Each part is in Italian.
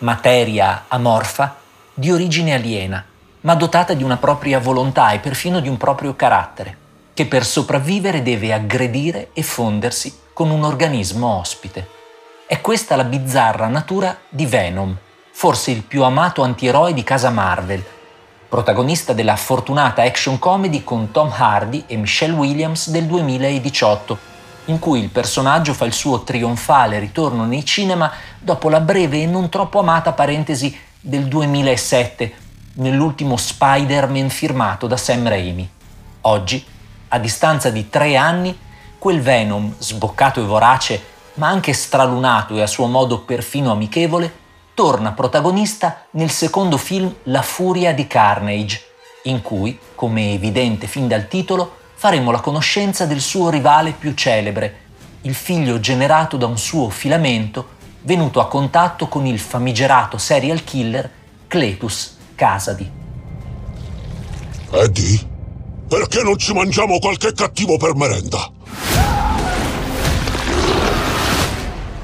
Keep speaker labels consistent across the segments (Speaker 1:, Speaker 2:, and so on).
Speaker 1: materia amorfa di origine aliena, ma dotata di una propria volontà e perfino di un proprio carattere, che per sopravvivere deve aggredire e fondersi con un organismo ospite. È questa la bizzarra natura di Venom, forse il più amato antieroe di casa Marvel, protagonista della fortunata action comedy con Tom Hardy e Michelle Williams del 2018 in cui il personaggio fa il suo trionfale ritorno nei cinema dopo la breve e non troppo amata parentesi del 2007, nell'ultimo Spider-Man firmato da Sam Raimi. Oggi, a distanza di tre anni, quel Venom, sboccato e vorace, ma anche stralunato e a suo modo perfino amichevole, torna protagonista nel secondo film La furia di Carnage, in cui, come è evidente fin dal titolo, faremo la conoscenza del suo rivale più celebre, il figlio generato da un suo filamento venuto a contatto con il famigerato serial killer Cletus Casadi.
Speaker 2: Eddie, perché non ci mangiamo qualche cattivo per merenda?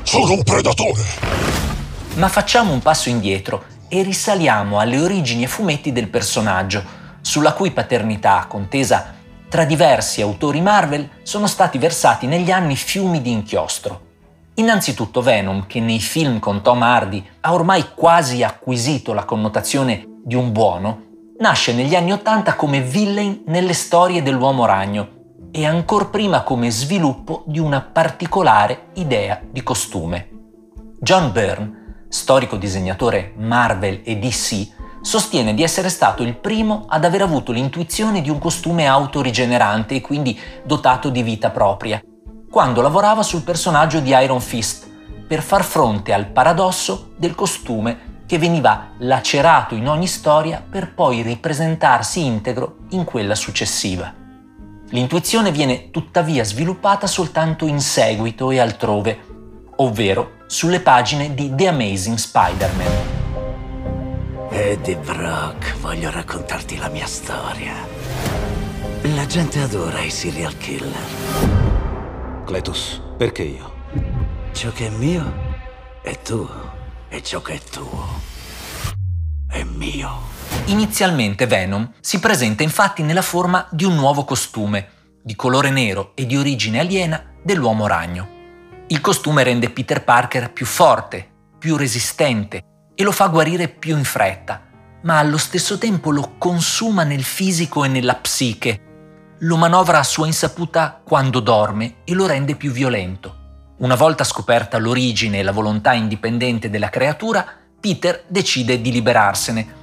Speaker 2: Sono un predatore!
Speaker 1: Ma facciamo un passo indietro e risaliamo alle origini e fumetti del personaggio, sulla cui paternità, contesa tra diversi autori Marvel sono stati versati negli anni fiumi di inchiostro. Innanzitutto Venom, che nei film con Tom Hardy ha ormai quasi acquisito la connotazione di un buono, nasce negli anni Ottanta come villain nelle storie dell'uomo ragno e ancor prima come sviluppo di una particolare idea di costume. John Byrne, storico disegnatore Marvel e DC, sostiene di essere stato il primo ad aver avuto l'intuizione di un costume autorigenerante e quindi dotato di vita propria, quando lavorava sul personaggio di Iron Fist, per far fronte al paradosso del costume che veniva lacerato in ogni storia per poi ripresentarsi integro in quella successiva. L'intuizione viene tuttavia sviluppata soltanto in seguito e altrove, ovvero sulle pagine di The Amazing Spider-Man.
Speaker 3: Eddie Brock, voglio raccontarti la mia storia. La gente adora i serial killer.
Speaker 4: Cletus, perché io?
Speaker 3: Ciò che è mio è tuo e ciò che è tuo è mio.
Speaker 1: Inizialmente Venom si presenta infatti nella forma di un nuovo costume, di colore nero e di origine aliena dell'uomo ragno. Il costume rende Peter Parker più forte, più resistente e lo fa guarire più in fretta, ma allo stesso tempo lo consuma nel fisico e nella psiche, lo manovra a sua insaputa quando dorme e lo rende più violento. Una volta scoperta l'origine e la volontà indipendente della creatura, Peter decide di liberarsene,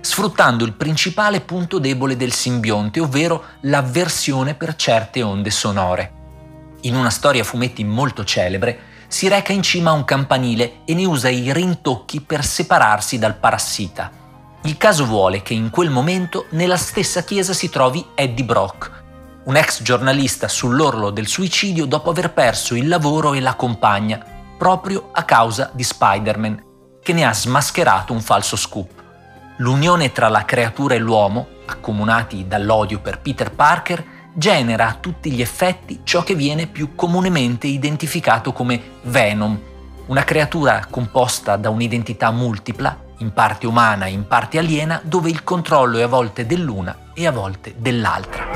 Speaker 1: sfruttando il principale punto debole del simbionte, ovvero l'avversione per certe onde sonore. In una storia a fumetti molto celebre, si reca in cima a un campanile e ne usa i rintocchi per separarsi dal parassita. Il caso vuole che in quel momento nella stessa chiesa si trovi Eddie Brock, un ex giornalista sull'orlo del suicidio dopo aver perso il lavoro e la compagna, proprio a causa di Spider-Man, che ne ha smascherato un falso scoop. L'unione tra la creatura e l'uomo, accomunati dall'odio per Peter Parker, genera a tutti gli effetti ciò che viene più comunemente identificato come Venom, una creatura composta da un'identità multipla, in parte umana e in parte aliena, dove il controllo è a volte dell'una e a volte dell'altra.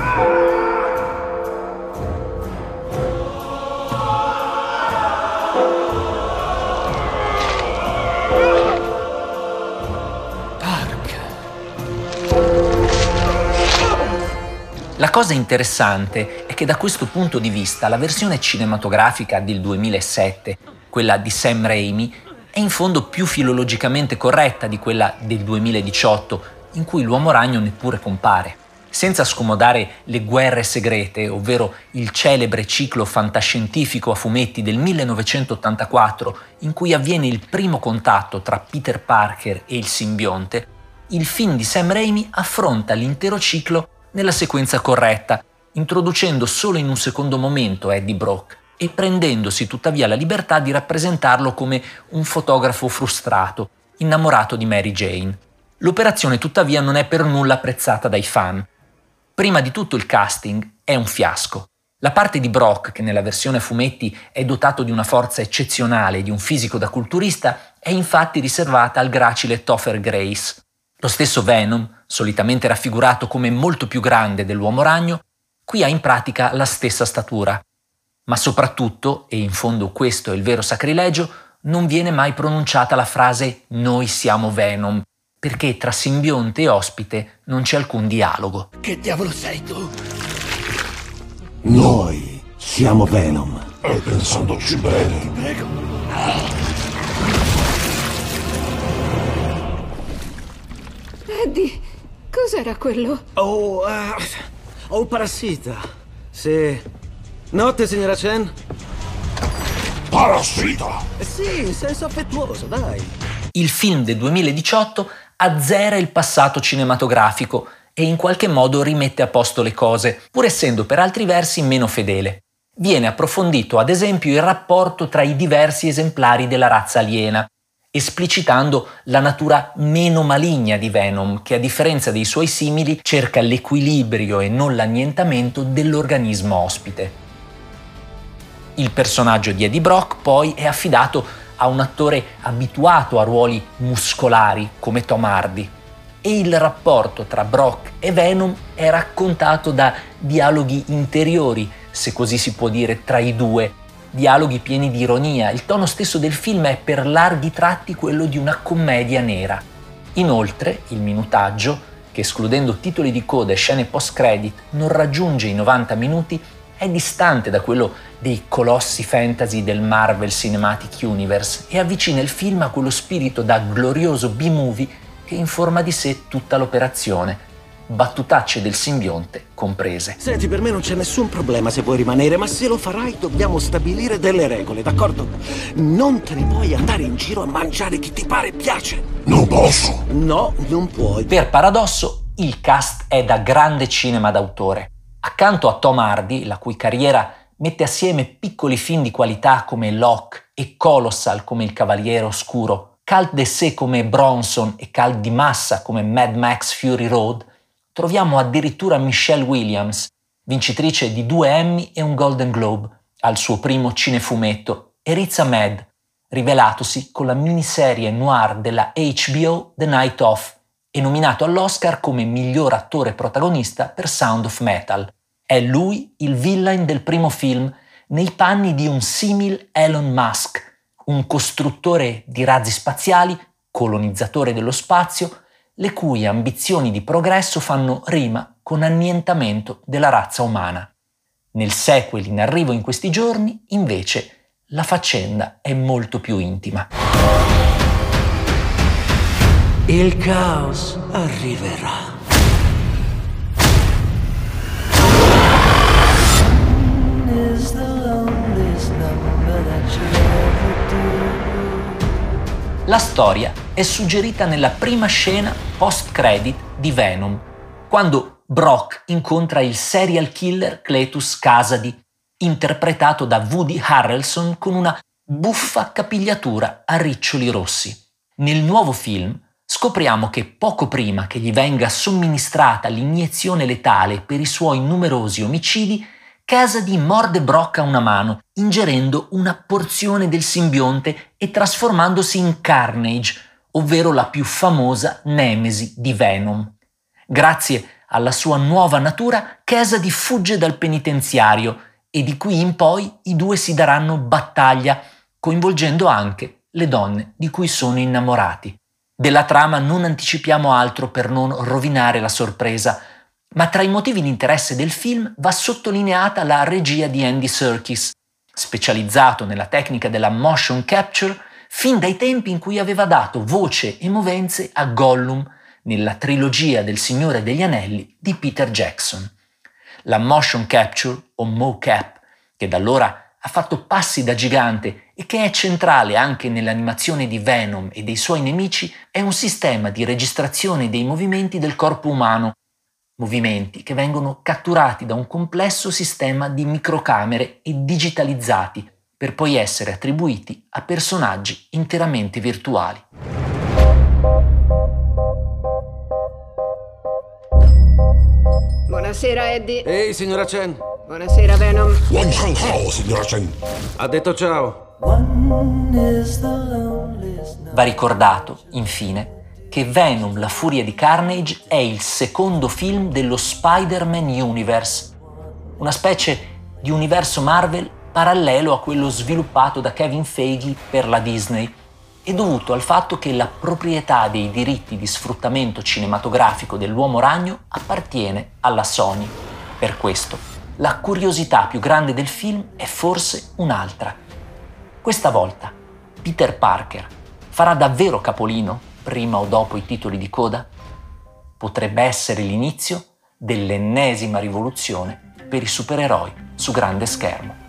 Speaker 1: La cosa interessante è che da questo punto di vista la versione cinematografica del 2007, quella di Sam Raimi, è in fondo più filologicamente corretta di quella del 2018, in cui l'uomo ragno neppure compare. senza scomodare le guerre segrete, ovvero il celebre ciclo fantascientifico a fumetti del 1984 in cui avviene il primo contatto tra Peter Parker e il simbionte, il film di Sam Raimi affronta l'intero ciclo nella sequenza corretta, introducendo solo in un secondo momento Eddie Brock e prendendosi tuttavia la libertà di rappresentarlo come un fotografo frustrato, innamorato di Mary Jane. L'operazione tuttavia non è per nulla apprezzata dai fan, Prima di tutto il casting è un fiasco. La parte di Brock, che nella versione fumetti è dotato di una forza eccezionale e di un fisico da culturista, è infatti riservata al gracile Topher Grace. Lo stesso Venom, solitamente raffigurato come molto più grande dell'uomo ragno, qui ha in pratica la stessa statura. Ma soprattutto, e in fondo questo è il vero sacrilegio, non viene mai pronunciata la frase noi siamo Venom, perché tra simbionte e ospite non c'è alcun dialogo.
Speaker 3: Che diavolo sei tu?
Speaker 4: Noi siamo Venom.
Speaker 2: E pensandoci bene,
Speaker 3: Prego.
Speaker 5: Cos'era quello?
Speaker 3: Oh, uh, oh, parassita. Sì. Notte, signora Chen?
Speaker 2: parassita!
Speaker 3: Sì, in senso affettuoso, dai.
Speaker 1: Il film del 2018 azzera il passato cinematografico e in qualche modo rimette a posto le cose, pur essendo per altri versi meno fedele. Viene approfondito ad esempio il rapporto tra i diversi esemplari della razza aliena, esplicitando la natura meno maligna di Venom, che a differenza dei suoi simili cerca l'equilibrio e non l'annientamento dell'organismo ospite. Il personaggio di Eddie Brock poi è affidato a un attore abituato a ruoli muscolari come Tom Hardy e il rapporto tra Brock e Venom è raccontato da dialoghi interiori, se così si può dire, tra i due, dialoghi pieni di ironia. Il tono stesso del film è per larghi tratti quello di una commedia nera. Inoltre, il minutaggio, che escludendo titoli di coda e scene post-credit non raggiunge i 90 minuti, è distante da quello dei colossi fantasy del Marvel Cinematic Universe e avvicina il film a quello spirito da glorioso B-movie che informa di sé tutta l'operazione, battutacce del simbionte comprese.
Speaker 3: Senti, per me non c'è nessun problema se vuoi rimanere, ma se lo farai dobbiamo stabilire delle regole, d'accordo? Non te ne puoi andare in giro a mangiare chi ti pare e piace.
Speaker 2: Non posso!
Speaker 3: No, non puoi.
Speaker 1: Per paradosso, il cast è da grande cinema d'autore. Accanto a Tom Hardy, la cui carriera mette assieme piccoli film di qualità come Locke e Colossal come Il Cavaliere Oscuro, cult d'essai come Bronson e cult di massa come Mad Max Fury Road, troviamo addirittura Michelle Williams, vincitrice di due Emmy e un Golden Globe, al suo primo cinefumetto, e Riz Ahmed, rivelatosi con la miniserie noir della HBO The Night Of e nominato all'Oscar come miglior attore protagonista per Sound of Metal. È lui il villain del primo film, nei panni di un simil Elon Musk, un costruttore di razzi spaziali, colonizzatore dello spazio, le cui ambizioni di progresso fanno rima con annientamento della razza umana. Nel sequel in arrivo in questi giorni, invece, la faccenda è molto più intima.
Speaker 3: Il caos arriverà.
Speaker 1: La storia è suggerita nella prima scena post-credit di Venom, quando Brock incontra il serial killer Cletus Kasady, interpretato da Woody Harrelson con una buffa capigliatura a riccioli rossi. Nel nuovo film scopriamo che poco prima che gli venga somministrata l'iniezione letale per i suoi numerosi omicidi, Casady morde Brock a una mano, ingerendo una porzione del simbionte e trasformandosi in Carnage, ovvero la più famosa nemesi di Venom. Grazie alla sua nuova natura, Casady fugge dal penitenziario e di qui in poi i due si daranno battaglia, coinvolgendo anche le donne di cui sono innamorati. Della trama non anticipiamo altro per non rovinare la sorpresa, ma tra i motivi di interesse del film va sottolineata la regia di Andy Serkis, specializzato nella tecnica della motion capture fin dai tempi in cui aveva dato voce e movenze a Gollum nella trilogia del Signore degli Anelli di Peter Jackson. La motion capture o mocap, che da allora ha fatto passi da gigante e che è centrale anche nell'animazione di Venom e dei suoi nemici, è un sistema di registrazione dei movimenti del corpo umano, movimenti che vengono catturati da un complesso sistema di microcamere e digitalizzati per poi essere attribuiti a personaggi interamente virtuali.
Speaker 5: Buonasera, Eddie.
Speaker 3: Ehi, signora Chen.
Speaker 5: Buonasera, Venom.
Speaker 2: Wang Hang Hao, signora Chen.
Speaker 3: Ha detto ciao.
Speaker 1: Va ricordato, infine, che Venom, la furia di Carnage è il secondo film dello Spider-Man Universe, una specie di universo Marvel parallelo a quello sviluppato da Kevin Feige per la Disney e dovuto al fatto che la proprietà dei diritti di sfruttamento cinematografico dell'uomo ragno appartiene alla Sony. Per questo, la curiosità più grande del film è forse un'altra. Questa volta, Peter Parker farà davvero capolino prima o dopo i titoli di coda? Potrebbe essere l'inizio dell'ennesima rivoluzione per i supereroi su grande schermo.